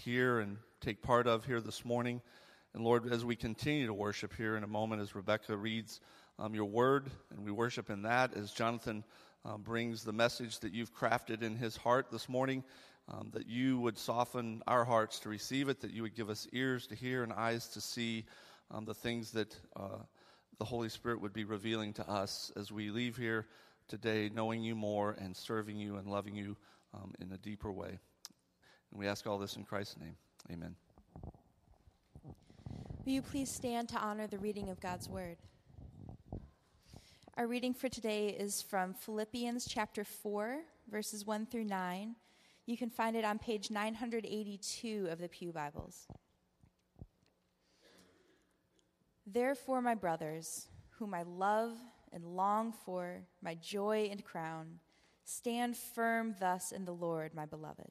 hear and take part of here this morning. And Lord, as we continue to worship here in a moment, as Rebecca reads um, your word, and we worship in that, as Jonathan um, brings the message that you've crafted in his heart this morning, um, that you would soften our hearts to receive it, that you would give us ears to hear and eyes to see um, the things that uh, the Holy Spirit would be revealing to us as we leave here today, knowing you more and serving you and loving you um, in a deeper way. And we ask all this in Christ's name. Amen. Will you please stand to honor the reading of God's word? Our reading for today is from Philippians chapter 4, verses 1 through 9. You can find it on page 982 of the Pew Bibles. Therefore, my brothers, whom I love and long for, my joy and crown, stand firm thus in the Lord, my beloved.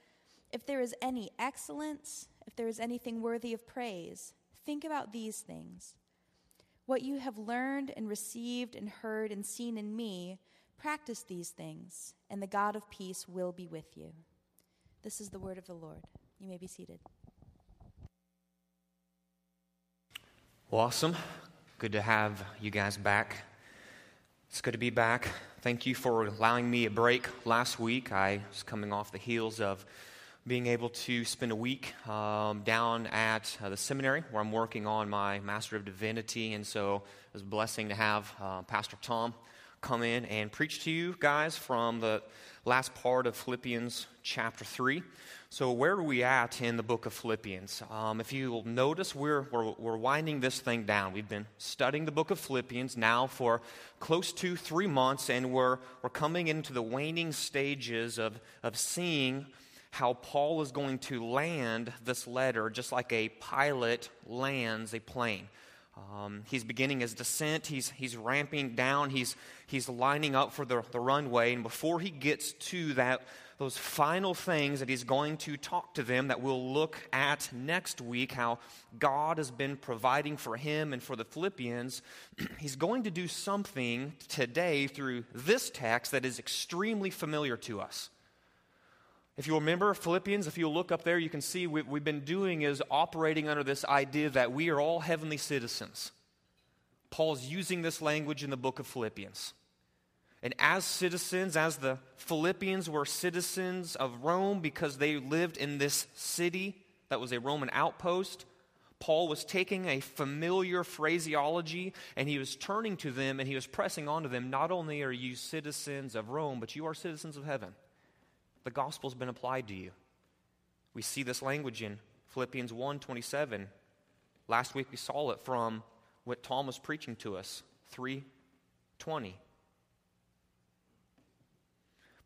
if there is any excellence, if there is anything worthy of praise, think about these things. What you have learned and received and heard and seen in me, practice these things, and the God of peace will be with you. This is the word of the Lord. You may be seated. Well, Awesome. Good to have you guys back. It's good to be back. Thank you for allowing me a break last week. I was coming off the heels of being able to spend a week um, down at uh, the seminary where I'm working on my Master of Divinity. And so it was a blessing to have uh, Pastor Tom come in and preach to you guys from the last part of Philippians chapter 3. So, where are we at in the book of Philippians? Um, if you'll notice, we're, we're, we're winding this thing down. We've been studying the book of Philippians now for close to three months, and we're, we're coming into the waning stages of, of seeing how Paul is going to land this letter just like a pilot lands a plane. Um, he's beginning his descent, he's, he's ramping down, he's, he's lining up for the, the runway, and before he gets to that, those final things that he's going to talk to them that we'll look at next week, how God has been providing for him and for the Philippians, he's going to do something today through this text that is extremely familiar to us. If you remember Philippians, if you look up there, you can see what we've been doing is operating under this idea that we are all heavenly citizens. Paul's using this language in the book of Philippians. And as citizens, as the Philippians were citizens of Rome because they lived in this city that was a Roman outpost, Paul was taking a familiar phraseology and he was turning to them and he was pressing on to them not only are you citizens of Rome, but you are citizens of heaven the gospel's been applied to you. We see this language in Philippians 1:27. Last week we saw it from what Tom was preaching to us, 3:20.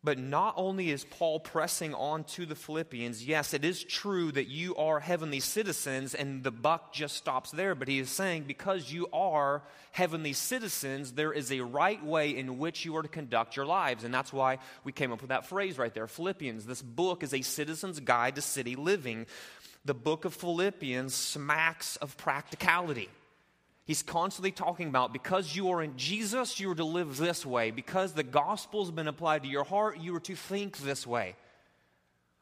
But not only is Paul pressing on to the Philippians, yes, it is true that you are heavenly citizens and the buck just stops there, but he is saying because you are heavenly citizens, there is a right way in which you are to conduct your lives. And that's why we came up with that phrase right there Philippians. This book is a citizen's guide to city living. The book of Philippians smacks of practicality. He's constantly talking about because you are in Jesus, you are to live this way. Because the gospel's been applied to your heart, you are to think this way.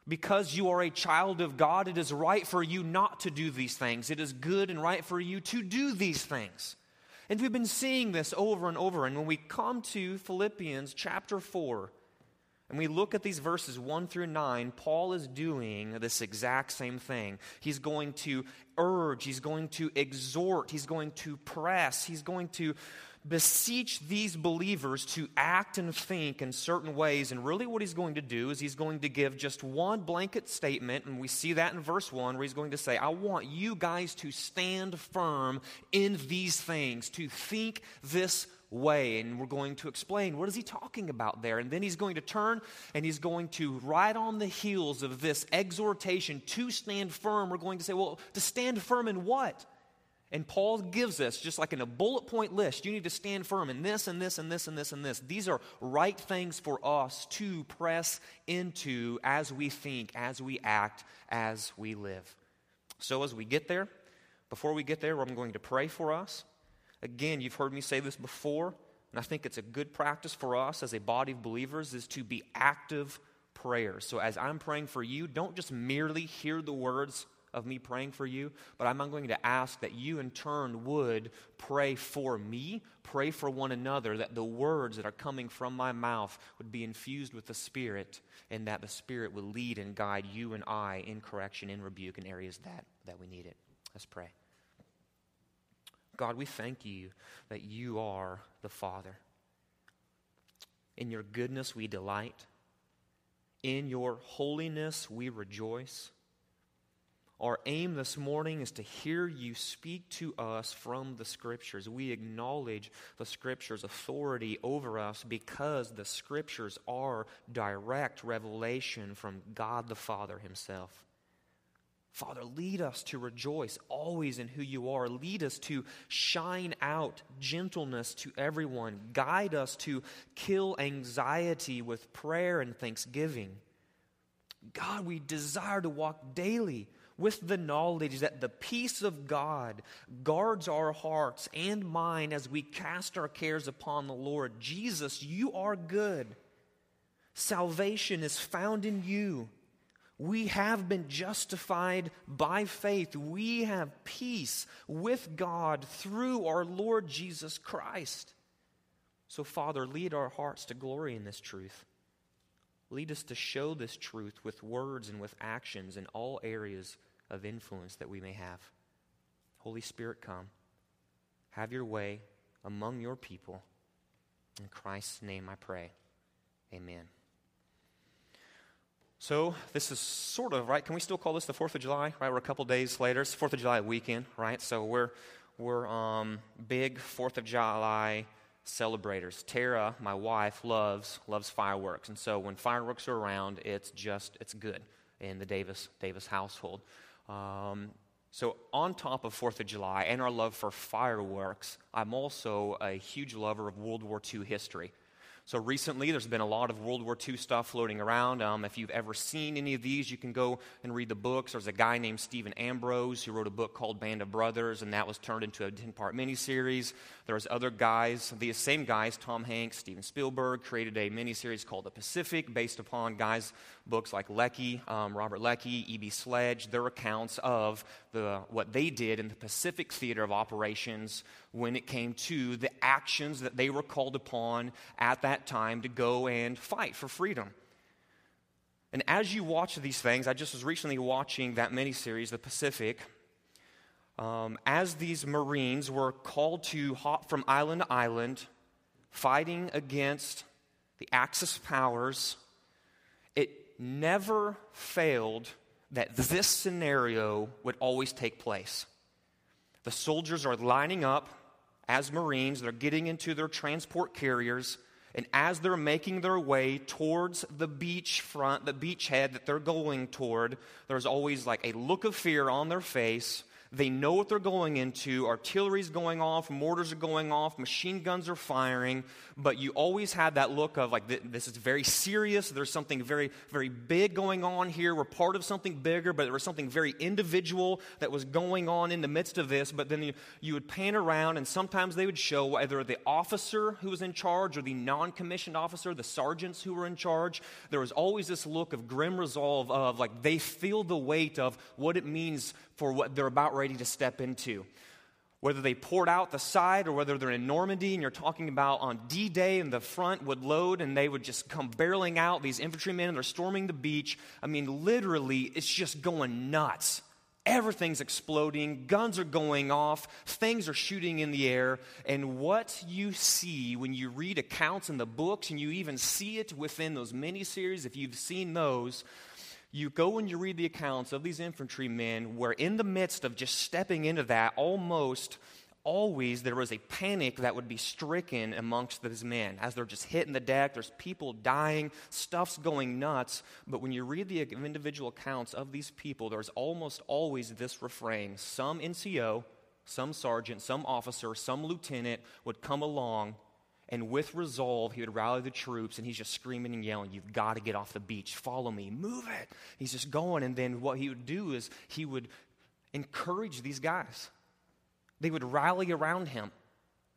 Because you are a child of God, it is right for you not to do these things. It is good and right for you to do these things. And we've been seeing this over and over. And when we come to Philippians chapter 4, And we look at these verses 1 through 9, Paul is doing this exact same thing. He's going to urge, he's going to exhort, he's going to press, he's going to beseech these believers to act and think in certain ways. And really, what he's going to do is he's going to give just one blanket statement. And we see that in verse 1, where he's going to say, I want you guys to stand firm in these things, to think this way. And we're going to explain what is he talking about there. And then he's going to turn and he's going to, right on the heels of this exhortation to stand firm, we're going to say, well, to stand firm in what? And Paul gives us, just like in a bullet point list, you need to stand firm in this and this and this and this and this. These are right things for us to press into as we think, as we act, as we live. So, as we get there, before we get there, I'm going to pray for us. Again, you've heard me say this before, and I think it's a good practice for us as a body of believers is to be active prayers. So, as I'm praying for you, don't just merely hear the words of me praying for you, but I'm going to ask that you in turn would pray for me, pray for one another, that the words that are coming from my mouth would be infused with the Spirit, and that the Spirit would lead and guide you and I in correction, in rebuke, in areas that, that we need it. Let's pray. God, we thank you that you are the Father. In your goodness we delight. In your holiness we rejoice. Our aim this morning is to hear you speak to us from the Scriptures. We acknowledge the Scriptures' authority over us because the Scriptures are direct revelation from God the Father Himself. Father, lead us to rejoice always in who you are. Lead us to shine out gentleness to everyone. Guide us to kill anxiety with prayer and thanksgiving. God, we desire to walk daily with the knowledge that the peace of God guards our hearts and mind as we cast our cares upon the Lord. Jesus, you are good. Salvation is found in you. We have been justified by faith. We have peace with God through our Lord Jesus Christ. So, Father, lead our hearts to glory in this truth. Lead us to show this truth with words and with actions in all areas of influence that we may have. Holy Spirit, come. Have your way among your people. In Christ's name I pray. Amen. So, this is sort of, right? Can we still call this the 4th of July? Right? We're a couple days later. It's 4th of July weekend, right? So, we're, we're um, big 4th of July celebrators. Tara, my wife, loves loves fireworks, and so when fireworks are around, it's just it's good in the Davis Davis household. Um, so, on top of Fourth of July and our love for fireworks, I'm also a huge lover of World War II history. So recently, there's been a lot of World War II stuff floating around. Um, if you've ever seen any of these, you can go and read the books. There's a guy named Stephen Ambrose who wrote a book called Band of Brothers, and that was turned into a 10 part miniseries. There's other guys, these same guys, Tom Hanks, Steven Spielberg, created a miniseries called The Pacific based upon guys' books like Leckie, um, Robert Leckie, E.B. Sledge, their accounts of the, what they did in the Pacific theater of operations when it came to the actions that they were called upon at that time to go and fight for freedom. And as you watch these things, I just was recently watching that miniseries, The Pacific. Um, as these Marines were called to hop from island to island, fighting against the Axis powers, it never failed that this scenario would always take place. The soldiers are lining up as Marines, they're getting into their transport carriers, and as they're making their way towards the beach front, the beachhead that they're going toward, there's always like a look of fear on their face they know what they're going into. Artillery's going off, mortars are going off, machine guns are firing, but you always had that look of like, this is very serious. There's something very, very big going on here. We're part of something bigger, but there was something very individual that was going on in the midst of this. But then you, you would pan around, and sometimes they would show either the officer who was in charge or the non commissioned officer, the sergeants who were in charge. There was always this look of grim resolve of like, they feel the weight of what it means for what they're about ready to step into. whether they poured out the side or whether they're in Normandy and you're talking about on D Day and the front would load and they would just come barreling out, these infantrymen, and they're storming the beach. I mean, literally, it's just going nuts. Everything's exploding, guns are going off, things are shooting in the air. And what you see when you read accounts in the books, and you even see it within those miniseries, if you've seen those, you go and you read the accounts of these infantrymen where, in the midst of just stepping into that, almost always there was a panic that would be stricken amongst these men as they're just hitting the deck. There's people dying, stuff's going nuts. But when you read the individual accounts of these people, there's almost always this refrain some NCO, some sergeant, some officer, some lieutenant would come along and with resolve, he would rally the troops and he's just screaming and yelling, You've got to get off the beach. Follow me. Move it. He's just going. And then what he would do is he would encourage these guys. They would rally around him.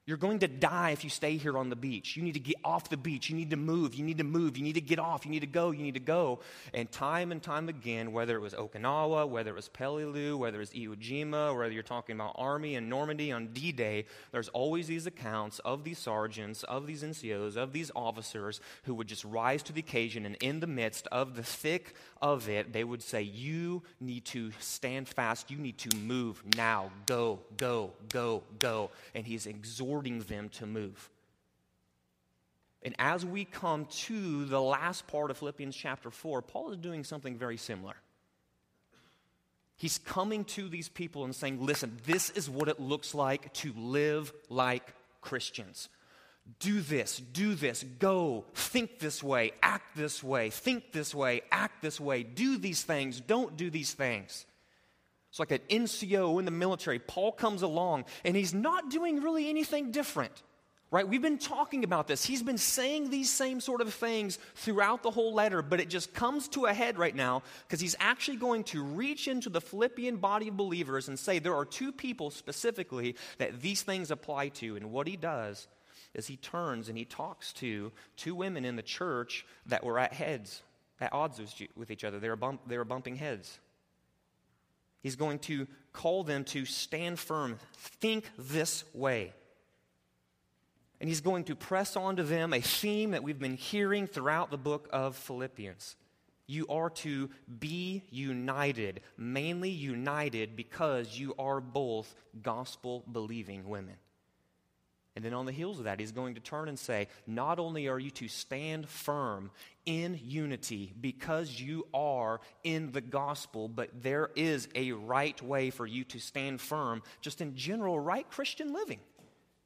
You're going to die if you stay here on the beach. You need to get off the beach. You need to move. You need to move. You need to get off. You need to go. You need to go. And time and time again, whether it was Okinawa, whether it was Peleliu, whether it was Iwo Jima, whether you're talking about Army and Normandy on D Day, there's always these accounts of these sergeants, of these NCOs, of these officers who would just rise to the occasion and in the midst of the thick of it, they would say, You need to stand fast. You need to move now. Go, go, go, go. And he's exhorting them to move. And as we come to the last part of Philippians chapter 4, Paul is doing something very similar. He's coming to these people and saying, Listen, this is what it looks like to live like Christians do this, do this, go, think this way, act this way, think this way, act this way, do these things, don't do these things. It's like an NCO in the military. Paul comes along and he's not doing really anything different. Right? We've been talking about this. He's been saying these same sort of things throughout the whole letter, but it just comes to a head right now because he's actually going to reach into the Philippian body of believers and say there are two people specifically that these things apply to. And what he does is he turns and he talks to two women in the church that were at heads, at odds with each other. They were, bump, they were bumping heads. He's going to call them to stand firm, think this way. And he's going to press onto them a theme that we've been hearing throughout the book of Philippians. You are to be united, mainly united because you are both gospel believing women. And then on the heels of that, he's going to turn and say, Not only are you to stand firm in unity because you are in the gospel, but there is a right way for you to stand firm, just in general, right Christian living.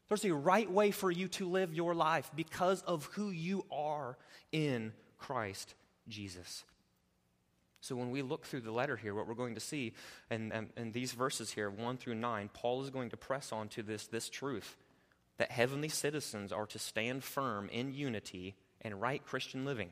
There's a right way for you to live your life because of who you are in Christ Jesus. So, when we look through the letter here, what we're going to see, and, and, and these verses here, 1 through 9, Paul is going to press on to this, this truth that heavenly citizens are to stand firm in unity and right Christian living.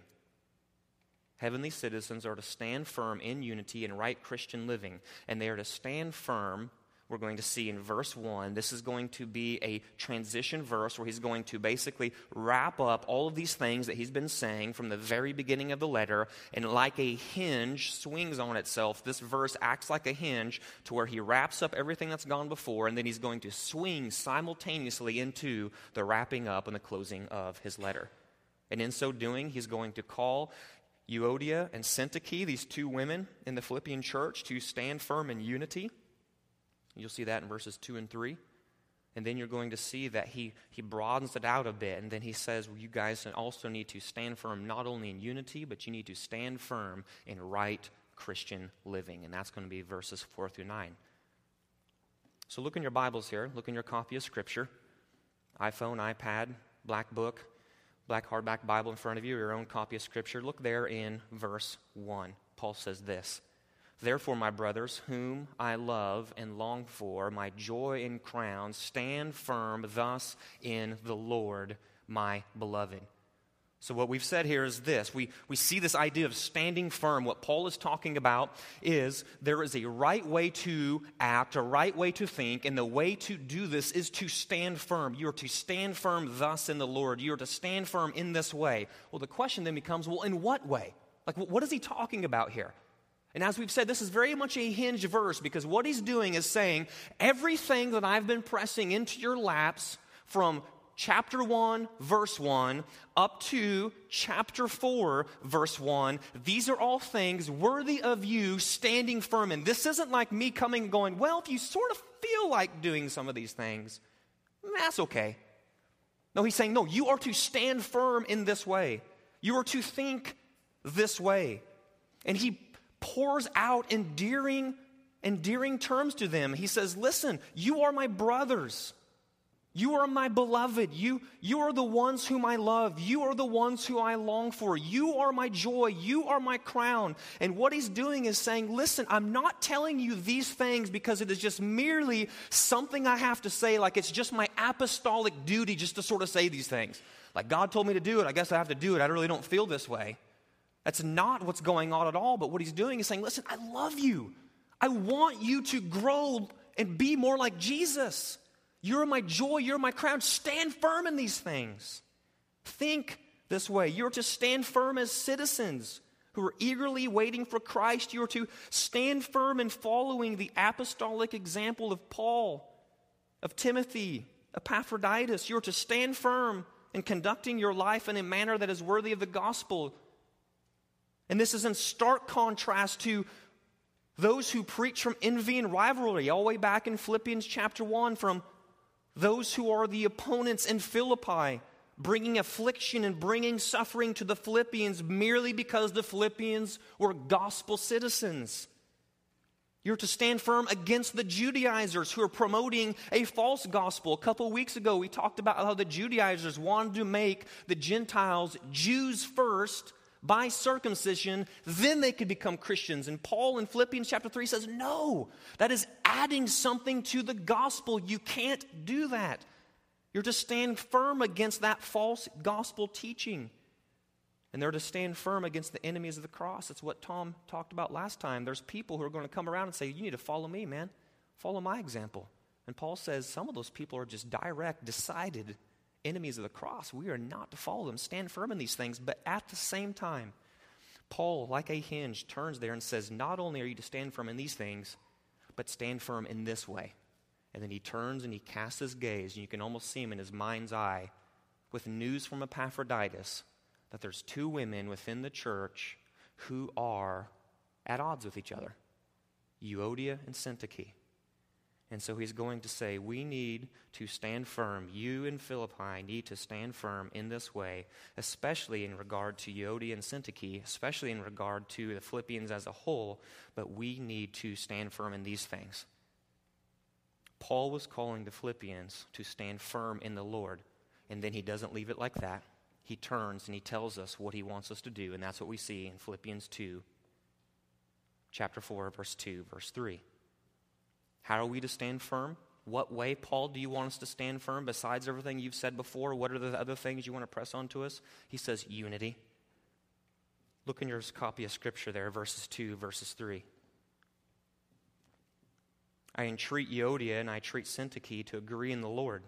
Heavenly citizens are to stand firm in unity and right Christian living, and they are to stand firm we're going to see in verse 1. This is going to be a transition verse where he's going to basically wrap up all of these things that he's been saying from the very beginning of the letter. And like a hinge swings on itself, this verse acts like a hinge to where he wraps up everything that's gone before, and then he's going to swing simultaneously into the wrapping up and the closing of his letter. And in so doing, he's going to call Euodia and Syntyche, these two women in the Philippian church, to stand firm in unity You'll see that in verses 2 and 3. And then you're going to see that he, he broadens it out a bit. And then he says, well, You guys also need to stand firm not only in unity, but you need to stand firm in right Christian living. And that's going to be verses 4 through 9. So look in your Bibles here. Look in your copy of Scripture iPhone, iPad, black book, black hardback Bible in front of you, your own copy of Scripture. Look there in verse 1. Paul says this Therefore, my brothers, whom I love and long for, my joy and crown, stand firm thus in the Lord, my beloved. So, what we've said here is this we, we see this idea of standing firm. What Paul is talking about is there is a right way to act, a right way to think, and the way to do this is to stand firm. You are to stand firm thus in the Lord. You are to stand firm in this way. Well, the question then becomes well, in what way? Like, what is he talking about here? And as we've said, this is very much a hinge verse because what he's doing is saying, everything that I've been pressing into your laps from chapter 1, verse 1, up to chapter 4, verse 1, these are all things worthy of you standing firm in. This isn't like me coming and going, well, if you sort of feel like doing some of these things, that's okay. No, he's saying, no, you are to stand firm in this way. You are to think this way. And he pours out endearing, endearing terms to them. He says, Listen, you are my brothers. You are my beloved. You, you are the ones whom I love. You are the ones who I long for. You are my joy. You are my crown. And what he's doing is saying, Listen, I'm not telling you these things because it is just merely something I have to say, like it's just my apostolic duty just to sort of say these things. Like God told me to do it. I guess I have to do it. I really don't feel this way. That's not what's going on at all. But what he's doing is saying, Listen, I love you. I want you to grow and be more like Jesus. You're my joy. You're my crown. Stand firm in these things. Think this way. You're to stand firm as citizens who are eagerly waiting for Christ. You're to stand firm in following the apostolic example of Paul, of Timothy, of Epaphroditus. You're to stand firm in conducting your life in a manner that is worthy of the gospel. And this is in stark contrast to those who preach from envy and rivalry, all the way back in Philippians chapter 1, from those who are the opponents in Philippi, bringing affliction and bringing suffering to the Philippians merely because the Philippians were gospel citizens. You're to stand firm against the Judaizers who are promoting a false gospel. A couple weeks ago, we talked about how the Judaizers wanted to make the Gentiles Jews first by circumcision, then they could become Christians. And Paul in Philippians chapter 3 says, No, that is adding something to the gospel. You can't do that. You're to stand firm against that false gospel teaching. And they're to stand firm against the enemies of the cross. That's what Tom talked about last time. There's people who are going to come around and say, You need to follow me, man. Follow my example. And Paul says some of those people are just direct, decided enemies of the cross. We are not to follow them. Stand firm in these things. But at the same time, Paul, like a hinge, turns there and says, Not only are you to stand firm in these things, but stand firm in this way. And then he turns and he casts his gaze, and you can almost see him in his mind's eye with news from Epaphroditus that there's two women within the church who are at odds with each other Euodia and Syntyche. And so he's going to say, We need to stand firm. You in Philippi need to stand firm in this way, especially in regard to Euodia and Syntyche, especially in regard to the Philippians as a whole, but we need to stand firm in these things. Paul was calling the Philippians to stand firm in the Lord, and then he doesn't leave it like that. He turns and he tells us what he wants us to do, and that's what we see in Philippians 2, chapter 4, verse 2, verse 3. How are we to stand firm? What way, Paul, do you want us to stand firm besides everything you've said before? What are the other things you want to press on to us? He says, unity. Look in your copy of Scripture there, verses 2, verses 3. I entreat Euodia and I entreat Syntyche to agree in the Lord.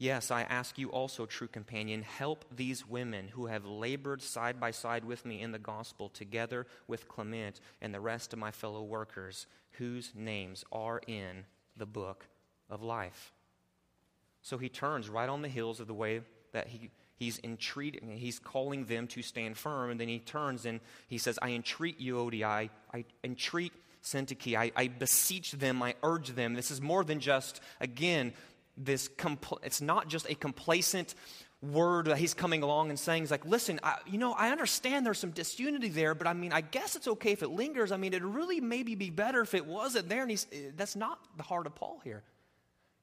Yes, I ask you also, true companion, help these women who have labored side by side with me in the gospel, together with Clement and the rest of my fellow workers, whose names are in the book of life. So he turns right on the heels of the way that he, he's entreating, he's calling them to stand firm, and then he turns and he says, I entreat Euodia, I, I entreat Syntyche, I, I beseech them, I urge them. This is more than just, again, this, compl- it's not just a complacent word that he's coming along and saying, he's like, listen, I, you know, I understand there's some disunity there, but I mean, I guess it's okay if it lingers. I mean, it'd really maybe be better if it wasn't there. And he's, eh, that's not the heart of Paul here.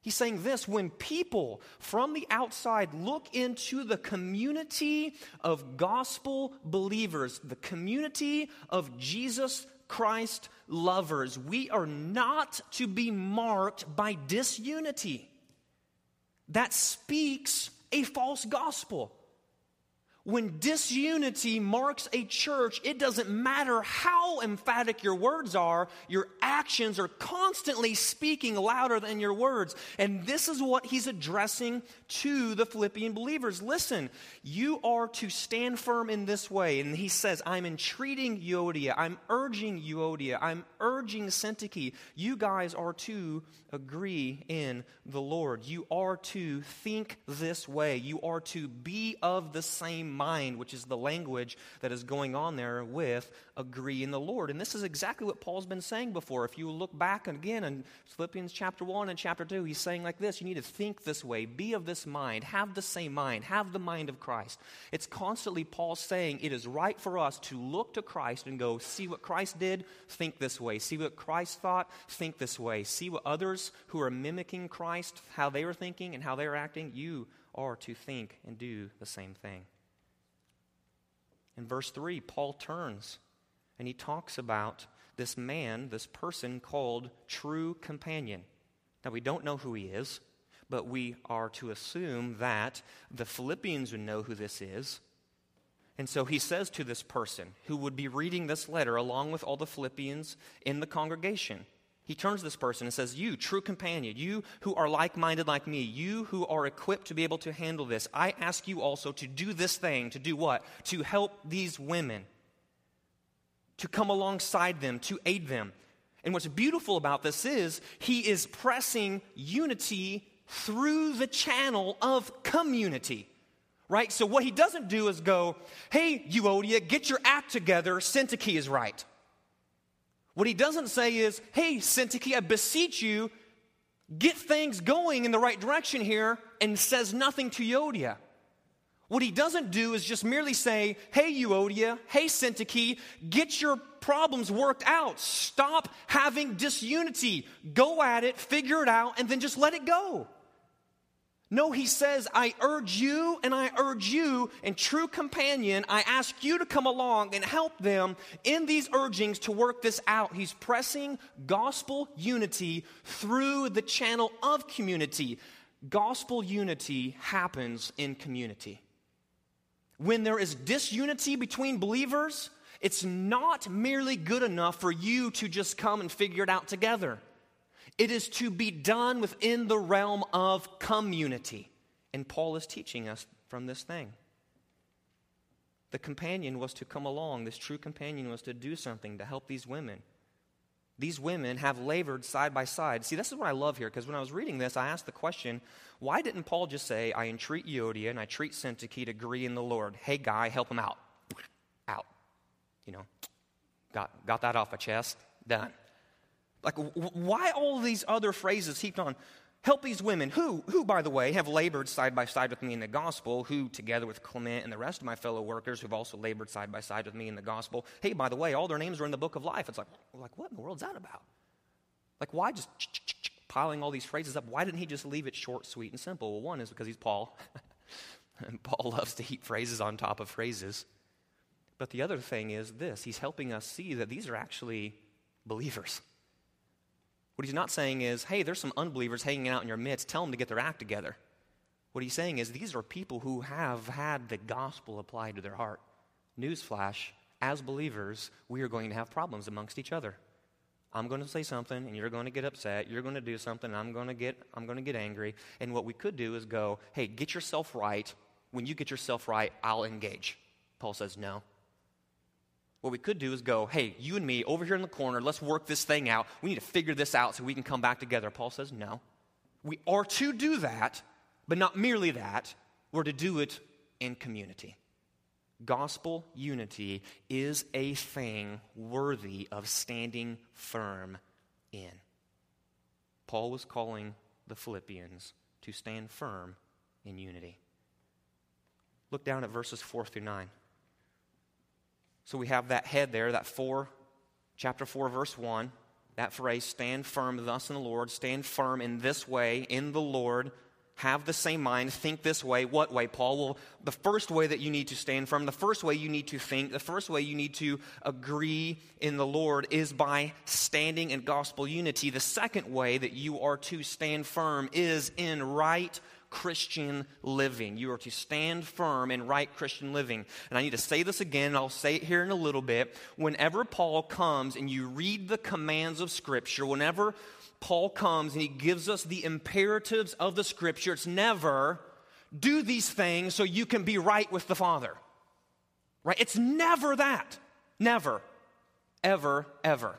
He's saying this when people from the outside look into the community of gospel believers, the community of Jesus Christ lovers, we are not to be marked by disunity that speaks a false gospel. when disunity marks a church, it doesn't matter how emphatic your words are, your actions are constantly speaking louder than your words. And this is what he's addressing to the Philippian believers. Listen, you are to stand firm in this way. And he says, I'm entreating Euodia, I'm urging Euodia, I'm urging Syntyche. You guys are to agree in the Lord. You are to think this way. You are to be of the same mind, which is the language that is going on there with agree in the Lord. And this is exactly what Paul's been saying before. If you look back again in Philippians chapter 1 and chapter 2, he's saying like this you need to think this way, be of this mind, have the same mind, have the mind of Christ. It's constantly Paul saying it is right for us to look to Christ and go, see what Christ did, think this way. See what Christ thought, think this way. See what others who are mimicking Christ, how they are thinking and how they're acting, you are to think and do the same thing. In verse 3, Paul turns and he talks about this man, this person called true companion. Now, we don't know who he is, but we are to assume that the Philippians would know who this is. And so he says to this person who would be reading this letter along with all the Philippians in the congregation, he turns this person and says, You, true companion, you who are like minded like me, you who are equipped to be able to handle this, I ask you also to do this thing. To do what? To help these women to come alongside them, to aid them. And what's beautiful about this is he is pressing unity through the channel of community. Right? So what he doesn't do is go, hey, Euodia, get your act together. Syntyche is right. What he doesn't say is, hey, Syntyche, I beseech you, get things going in the right direction here, and says nothing to Euodia. What he doesn't do is just merely say, hey, Euodia, hey, Syntyche, get your problems worked out. Stop having disunity. Go at it, figure it out, and then just let it go. No, he says, I urge you and I urge you, and true companion, I ask you to come along and help them in these urgings to work this out. He's pressing gospel unity through the channel of community. Gospel unity happens in community. When there is disunity between believers, it's not merely good enough for you to just come and figure it out together. It is to be done within the realm of community. And Paul is teaching us from this thing. The companion was to come along, this true companion was to do something to help these women. These women have labored side by side. See, this is what I love here, because when I was reading this, I asked the question why didn't Paul just say, I entreat Euodia and I treat Syntyche to agree in the Lord? Hey, guy, help him out. Out. You know, got, got that off my chest. Done. Like, why all these other phrases heaped on? Help these women, who, who, by the way, have labored side by side with me in the gospel, who, together with Clement and the rest of my fellow workers, who've also labored side by side with me in the gospel, hey, by the way, all their names are in the book of life. It's like, like what in the world's that about? Like, why just piling all these phrases up. Why didn't he just leave it short, sweet, and simple? Well, one is because he's Paul, and Paul loves to heap phrases on top of phrases. But the other thing is this he's helping us see that these are actually believers. What he's not saying is, hey, there's some unbelievers hanging out in your midst, tell them to get their act together. What he's saying is, these are people who have had the gospel applied to their heart. Newsflash, as believers, we are going to have problems amongst each other. I'm going to say something and you're going to get upset. You're going to do something and I'm going to get I'm going to get angry. And what we could do is go, "Hey, get yourself right. When you get yourself right, I'll engage." Paul says, "No." What we could do is go, "Hey, you and me over here in the corner, let's work this thing out. We need to figure this out so we can come back together." Paul says, "No." We are to do that, but not merely that. We're to do it in community. Gospel unity is a thing worthy of standing firm in. Paul was calling the Philippians to stand firm in unity. Look down at verses 4 through 9. So we have that head there, that 4, chapter 4, verse 1, that phrase, stand firm thus in the Lord, stand firm in this way, in the Lord have the same mind, think this way. What way, Paul? Well, the first way that you need to stand firm, the first way you need to think, the first way you need to agree in the Lord is by standing in gospel unity. The second way that you are to stand firm is in right Christian living. You are to stand firm in right Christian living. And I need to say this again, and I'll say it here in a little bit. Whenever Paul comes and you read the commands of Scripture, whenever Paul comes and he gives us the imperatives of the Scripture, it's never do these things so you can be right with the Father. Right? It's never that. Never. Ever, ever.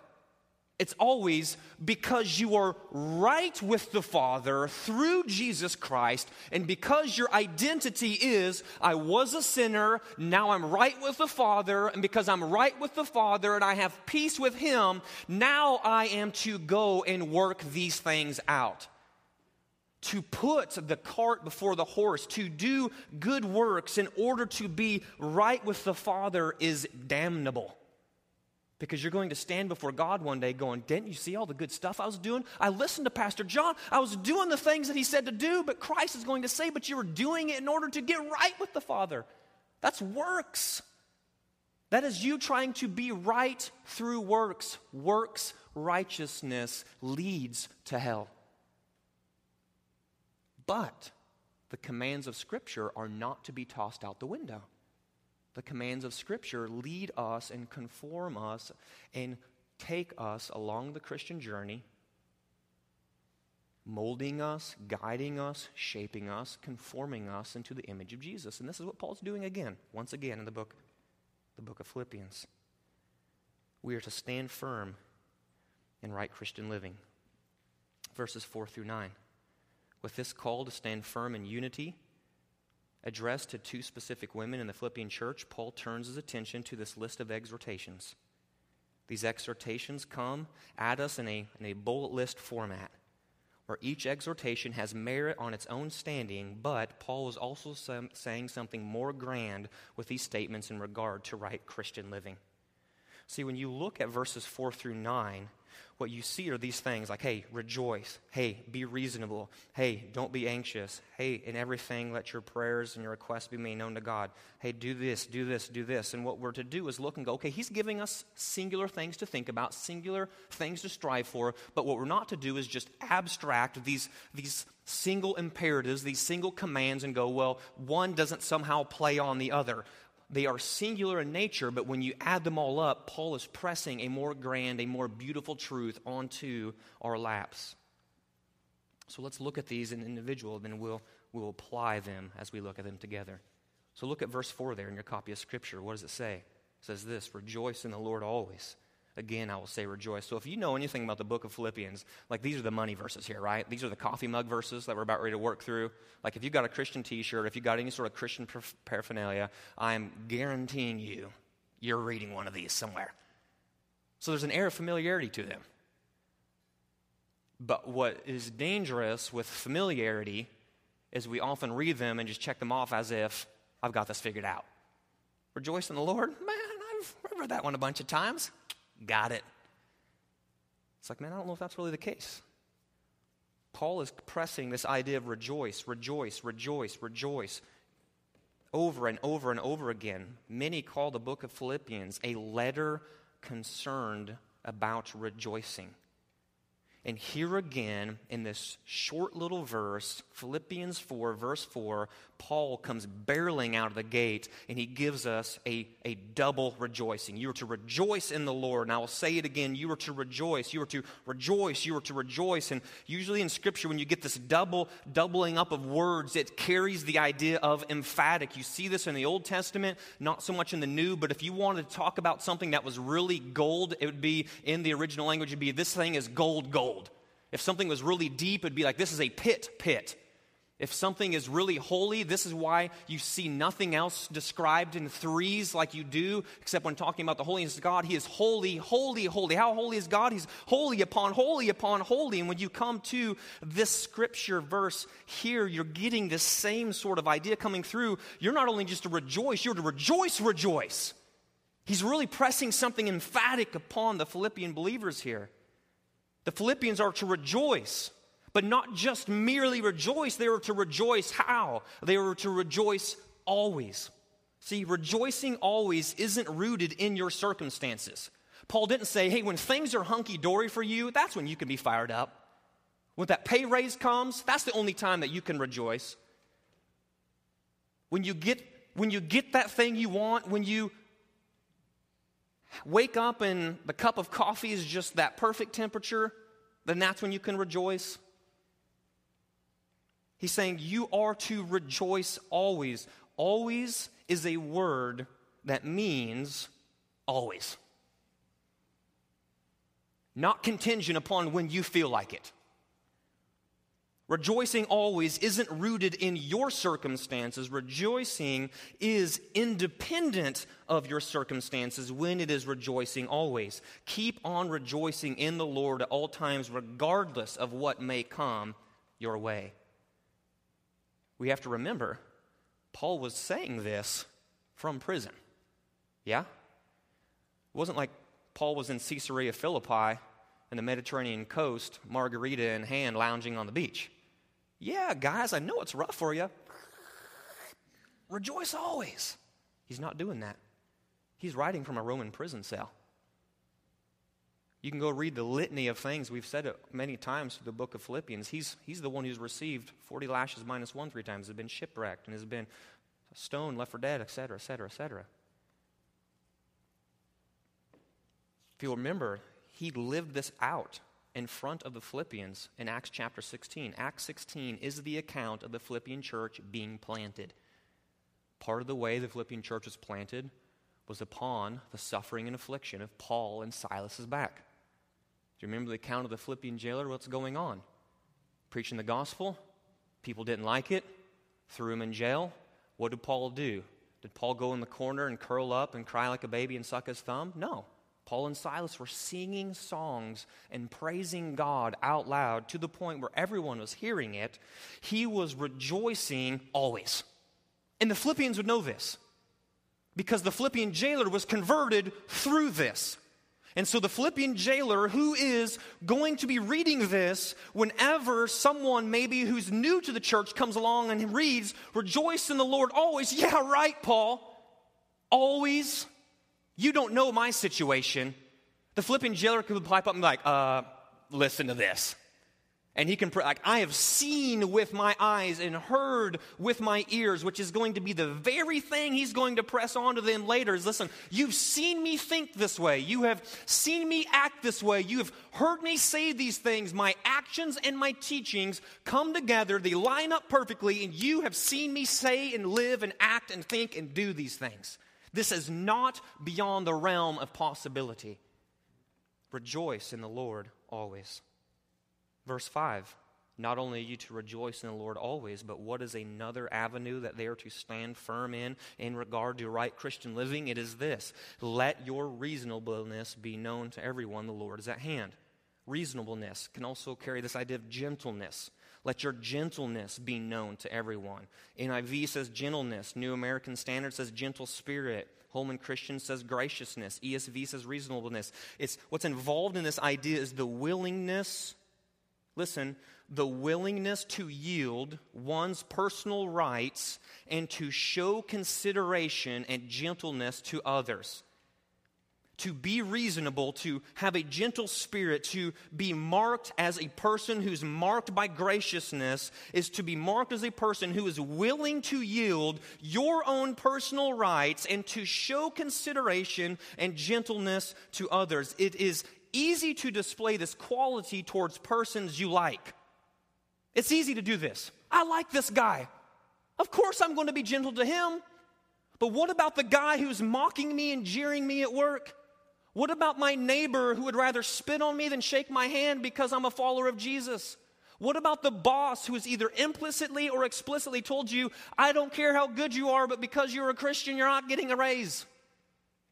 It's always because you are right with the Father through Jesus Christ, and because your identity is, I was a sinner, now I'm right with the Father, and because I'm right with the Father and I have peace with Him, now I am to go and work these things out. To put the cart before the horse, to do good works in order to be right with the Father is damnable. Because you're going to stand before God one day going, Didn't you see all the good stuff I was doing? I listened to Pastor John. I was doing the things that he said to do, but Christ is going to say, But you were doing it in order to get right with the Father. That's works. That is you trying to be right through works. Works righteousness leads to hell. But the commands of Scripture are not to be tossed out the window the commands of Scripture lead us and conform us and take us along the Christian journey, molding us, guiding us, shaping us, conforming us into the image of Jesus. And this is what Paul's doing again, once again in the book, the book of Philippians. We are to stand firm in right Christian living. Verses 4 through 9. With this call to stand firm in unity, addressed to two specific women in the Philippian church, Paul turns his attention to this list of exhortations. These exhortations come at us in a, in a bullet list format, where each exhortation has merit on its own standing, but Paul is also some, saying something more grand with these statements in regard to right Christian living. See, when you look at verses 4 through 9, what you see are these things like, hey, rejoice. Hey, be reasonable. Hey, don't be anxious. Hey, in everything, let your prayers and your requests be made known to God. Hey, do this, do this, do this. And what we're to do is look and go, okay, he's giving us singular things to think about, singular things to strive for. But what we're not to do is just abstract these, these single imperatives, these single commands, and go, well, one doesn't somehow play on the other. They are singular in nature, but when you add them all up, Paul is pressing a more grand, a more beautiful truth onto our laps. So let's look at these in individual, then we'll, we'll apply them as we look at them together. So look at verse 4 there in your copy of Scripture. What does it say? It says this Rejoice in the Lord always. Again, I will say rejoice. So if you know anything about the book of Philippians, like these are the money verses here, right? These are the coffee mug verses that we're about ready to work through. Like if you've got a Christian t shirt, if you've got any sort of Christian paraphernalia, I'm guaranteeing you, you're reading one of these somewhere. So there's an air of familiarity to them. But what is dangerous with familiarity is we often read them and just check them off as if I've got this figured out. Rejoice in the Lord? Man, I've read that one a bunch of times. Got it. It's like, man, I don't know if that's really the case. Paul is pressing this idea of rejoice, rejoice, rejoice, rejoice over and over and over again. Many call the book of Philippians a letter concerned about rejoicing. And here again, in this short little verse, Philippians 4, verse 4, Paul comes barreling out of the gate and he gives us a, a double rejoicing. You are to rejoice in the Lord. And I will say it again you are to rejoice. You are to rejoice. You are to rejoice. And usually in Scripture, when you get this double, doubling up of words, it carries the idea of emphatic. You see this in the Old Testament, not so much in the New, but if you wanted to talk about something that was really gold, it would be in the original language, it would be this thing is gold, gold. If something was really deep, it'd be like this is a pit, pit. If something is really holy, this is why you see nothing else described in threes like you do, except when talking about the holiness of God. He is holy, holy, holy. How holy is God? He's holy upon holy upon holy. And when you come to this scripture verse here, you're getting this same sort of idea coming through. You're not only just to rejoice, you're to rejoice, rejoice. He's really pressing something emphatic upon the Philippian believers here. The Philippians are to rejoice. But not just merely rejoice, they were to rejoice how? They were to rejoice always. See, rejoicing always isn't rooted in your circumstances. Paul didn't say, hey, when things are hunky dory for you, that's when you can be fired up. When that pay raise comes, that's the only time that you can rejoice. When you get when you get that thing you want, when you wake up and the cup of coffee is just that perfect temperature, then that's when you can rejoice. He's saying you are to rejoice always. Always is a word that means always. Not contingent upon when you feel like it. Rejoicing always isn't rooted in your circumstances. Rejoicing is independent of your circumstances when it is rejoicing always. Keep on rejoicing in the Lord at all times, regardless of what may come your way. We have to remember, Paul was saying this from prison. Yeah? It wasn't like Paul was in Caesarea Philippi in the Mediterranean coast, margarita in hand, lounging on the beach. Yeah, guys, I know it's rough for you. Rejoice always. He's not doing that. He's writing from a Roman prison cell. You can go read the litany of things. We've said it many times through the book of Philippians. He's, he's the one who's received 40 lashes minus one three times, has been shipwrecked, and has been stoned, left for dead, etc., etc., etc. If you'll remember, he lived this out in front of the Philippians in Acts chapter 16. Acts 16 is the account of the Philippian church being planted. Part of the way the Philippian church was planted was upon the suffering and affliction of Paul and Silas's back. Do you remember the account of the Philippian jailer? What's going on? Preaching the gospel. People didn't like it, threw him in jail. What did Paul do? Did Paul go in the corner and curl up and cry like a baby and suck his thumb? No. Paul and Silas were singing songs and praising God out loud to the point where everyone was hearing it. He was rejoicing always. And the Philippians would know this because the Philippian jailer was converted through this. And so the Philippian jailer, who is going to be reading this whenever someone maybe who's new to the church comes along and reads, Rejoice in the Lord always. Yeah, right, Paul. Always you don't know my situation. The Philippian jailer could pipe up and be like, uh, listen to this. And he can, like, I have seen with my eyes and heard with my ears, which is going to be the very thing he's going to press on to them later. Is listen, you've seen me think this way. You have seen me act this way. You have heard me say these things. My actions and my teachings come together. They line up perfectly. And you have seen me say and live and act and think and do these things. This is not beyond the realm of possibility. Rejoice in the Lord always. Verse 5 Not only are you to rejoice in the Lord always, but what is another avenue that they are to stand firm in in regard to right Christian living? It is this let your reasonableness be known to everyone, the Lord is at hand. Reasonableness can also carry this idea of gentleness. Let your gentleness be known to everyone. NIV says gentleness. New American Standard says gentle spirit. Holman Christian says graciousness. ESV says reasonableness. It's what's involved in this idea is the willingness, listen, the willingness to yield one's personal rights and to show consideration and gentleness to others to be reasonable, to have a gentle spirit, to be marked as a person who's marked by graciousness, is to be marked as a person who is willing to yield your own personal rights and to show consideration and gentleness to others. It is easy to display this quality towards persons you like. It's easy to do this. I like this guy. Of course, I'm going to be gentle to him. But what about the guy who's mocking me and jeering me at work? What about my neighbor who would rather spit on me than shake my hand because I'm a follower of Jesus? What about the boss who has either implicitly or explicitly told you, I don't care how good you are, but because you're a Christian, you're not getting a raise?